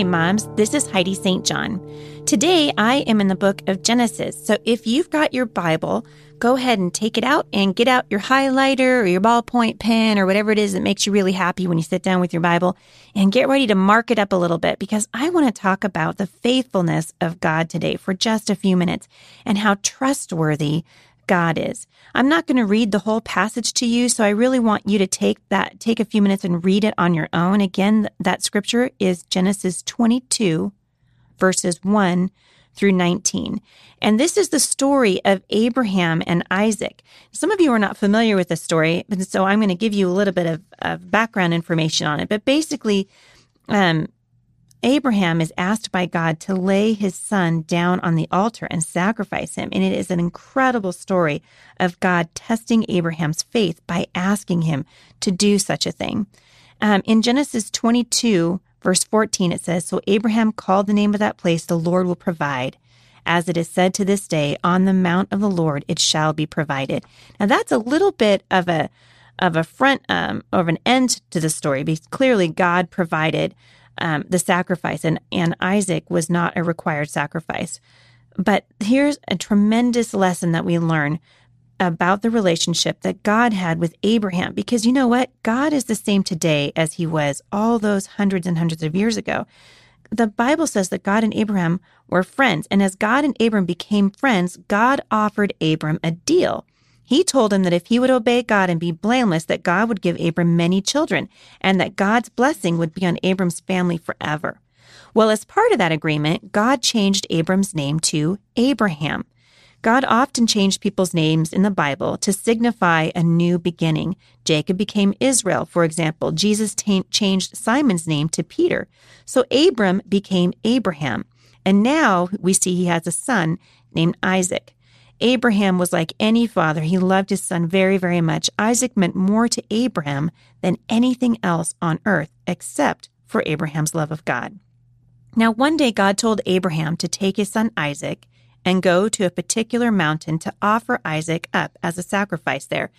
Hi, moms. This is Heidi St. John. Today, I am in the book of Genesis. So if you've got your Bible, go ahead and take it out and get out your highlighter or your ballpoint pen or whatever it is that makes you really happy when you sit down with your Bible and get ready to mark it up a little bit because I want to talk about the faithfulness of God today for just a few minutes and how trustworthy God is. I'm not going to read the whole passage to you, so I really want you to take that, take a few minutes and read it on your own. Again, that scripture is Genesis 22, verses 1 through 19. And this is the story of Abraham and Isaac. Some of you are not familiar with this story, and so I'm going to give you a little bit of, of background information on it. But basically, um, Abraham is asked by God to lay his son down on the altar and sacrifice him. And it is an incredible story of God testing Abraham's faith by asking him to do such a thing. Um, in Genesis 22, verse 14, it says, So Abraham called the name of that place, the Lord will provide. As it is said to this day, on the mount of the Lord it shall be provided. Now that's a little bit of a of a front um, of an end to the story because clearly God provided um, the sacrifice, and, and Isaac was not a required sacrifice. But here's a tremendous lesson that we learn about the relationship that God had with Abraham. Because you know what? God is the same today as he was all those hundreds and hundreds of years ago. The Bible says that God and Abraham were friends. And as God and Abram became friends, God offered Abram a deal. He told him that if he would obey God and be blameless, that God would give Abram many children, and that God's blessing would be on Abram's family forever. Well, as part of that agreement, God changed Abram's name to Abraham. God often changed people's names in the Bible to signify a new beginning. Jacob became Israel, for example. Jesus t- changed Simon's name to Peter. So Abram became Abraham. And now we see he has a son named Isaac. Abraham was like any father. He loved his son very, very much. Isaac meant more to Abraham than anything else on earth, except for Abraham's love of God. Now, one day God told Abraham to take his son Isaac and go to a particular mountain to offer Isaac up as a sacrifice there.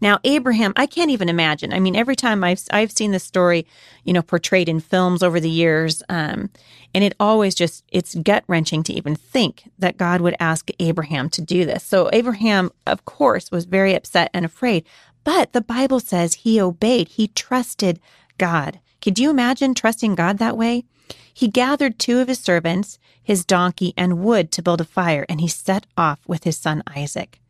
Now, Abraham, I can't even imagine. I mean, every time I've, I've seen this story, you know, portrayed in films over the years, um, and it always just, it's gut wrenching to even think that God would ask Abraham to do this. So Abraham, of course, was very upset and afraid, but the Bible says he obeyed. He trusted God. Could you imagine trusting God that way? He gathered two of his servants, his donkey, and wood to build a fire, and he set off with his son Isaac.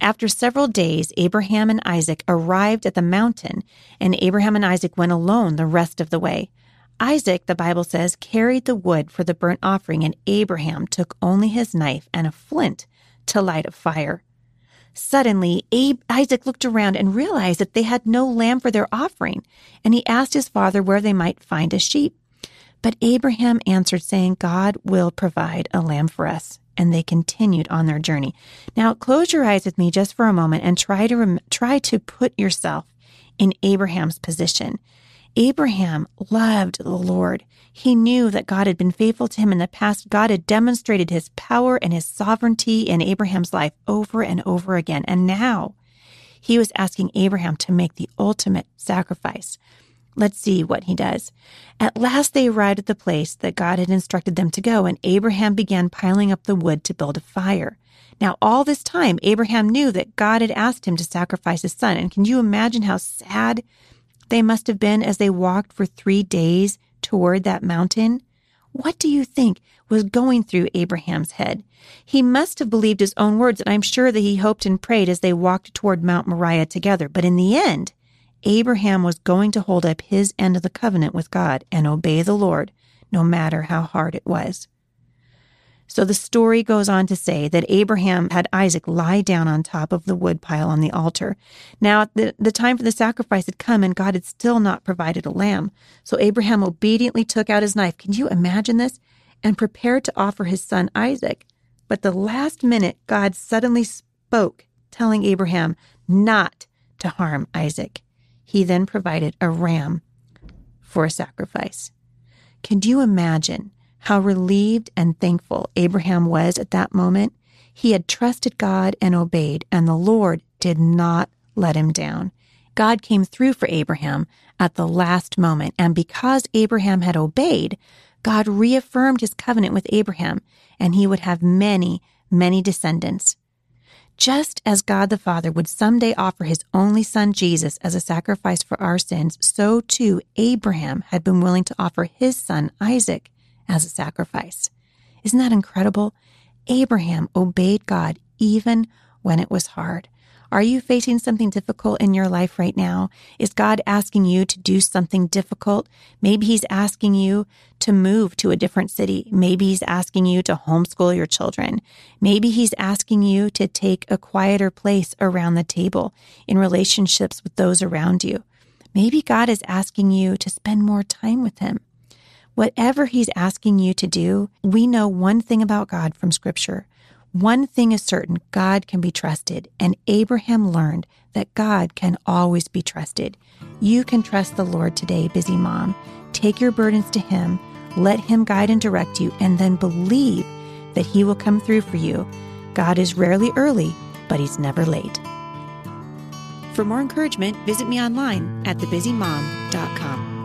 After several days, Abraham and Isaac arrived at the mountain, and Abraham and Isaac went alone the rest of the way. Isaac, the Bible says, carried the wood for the burnt offering, and Abraham took only his knife and a flint to light a fire. Suddenly, Abe, Isaac looked around and realized that they had no lamb for their offering, and he asked his father where they might find a sheep. But Abraham answered, saying, God will provide a lamb for us. And they continued on their journey. Now, close your eyes with me just for a moment and try to rem- try to put yourself in Abraham's position. Abraham loved the Lord. He knew that God had been faithful to him in the past. God had demonstrated his power and his sovereignty in Abraham's life over and over again. And now he was asking Abraham to make the ultimate sacrifice. Let's see what he does. At last they arrived at the place that God had instructed them to go, and Abraham began piling up the wood to build a fire. Now, all this time, Abraham knew that God had asked him to sacrifice his son. And can you imagine how sad they must have been as they walked for three days toward that mountain? What do you think was going through Abraham's head? He must have believed his own words, and I'm sure that he hoped and prayed as they walked toward Mount Moriah together. But in the end, Abraham was going to hold up his end of the covenant with God and obey the Lord, no matter how hard it was. So the story goes on to say that Abraham had Isaac lie down on top of the wood pile on the altar. Now, the, the time for the sacrifice had come and God had still not provided a lamb. So Abraham obediently took out his knife. Can you imagine this? And prepared to offer his son Isaac. But the last minute, God suddenly spoke, telling Abraham not to harm Isaac. He then provided a ram for a sacrifice. Can you imagine how relieved and thankful Abraham was at that moment? He had trusted God and obeyed, and the Lord did not let him down. God came through for Abraham at the last moment, and because Abraham had obeyed, God reaffirmed his covenant with Abraham, and he would have many, many descendants. Just as God the Father would someday offer his only son Jesus as a sacrifice for our sins, so too Abraham had been willing to offer his son Isaac as a sacrifice. Isn't that incredible? Abraham obeyed God even when it was hard. Are you facing something difficult in your life right now? Is God asking you to do something difficult? Maybe He's asking you to move to a different city. Maybe He's asking you to homeschool your children. Maybe He's asking you to take a quieter place around the table in relationships with those around you. Maybe God is asking you to spend more time with Him. Whatever He's asking you to do, we know one thing about God from Scripture. One thing is certain God can be trusted, and Abraham learned that God can always be trusted. You can trust the Lord today, busy mom. Take your burdens to Him, let Him guide and direct you, and then believe that He will come through for you. God is rarely early, but He's never late. For more encouragement, visit me online at thebusymom.com.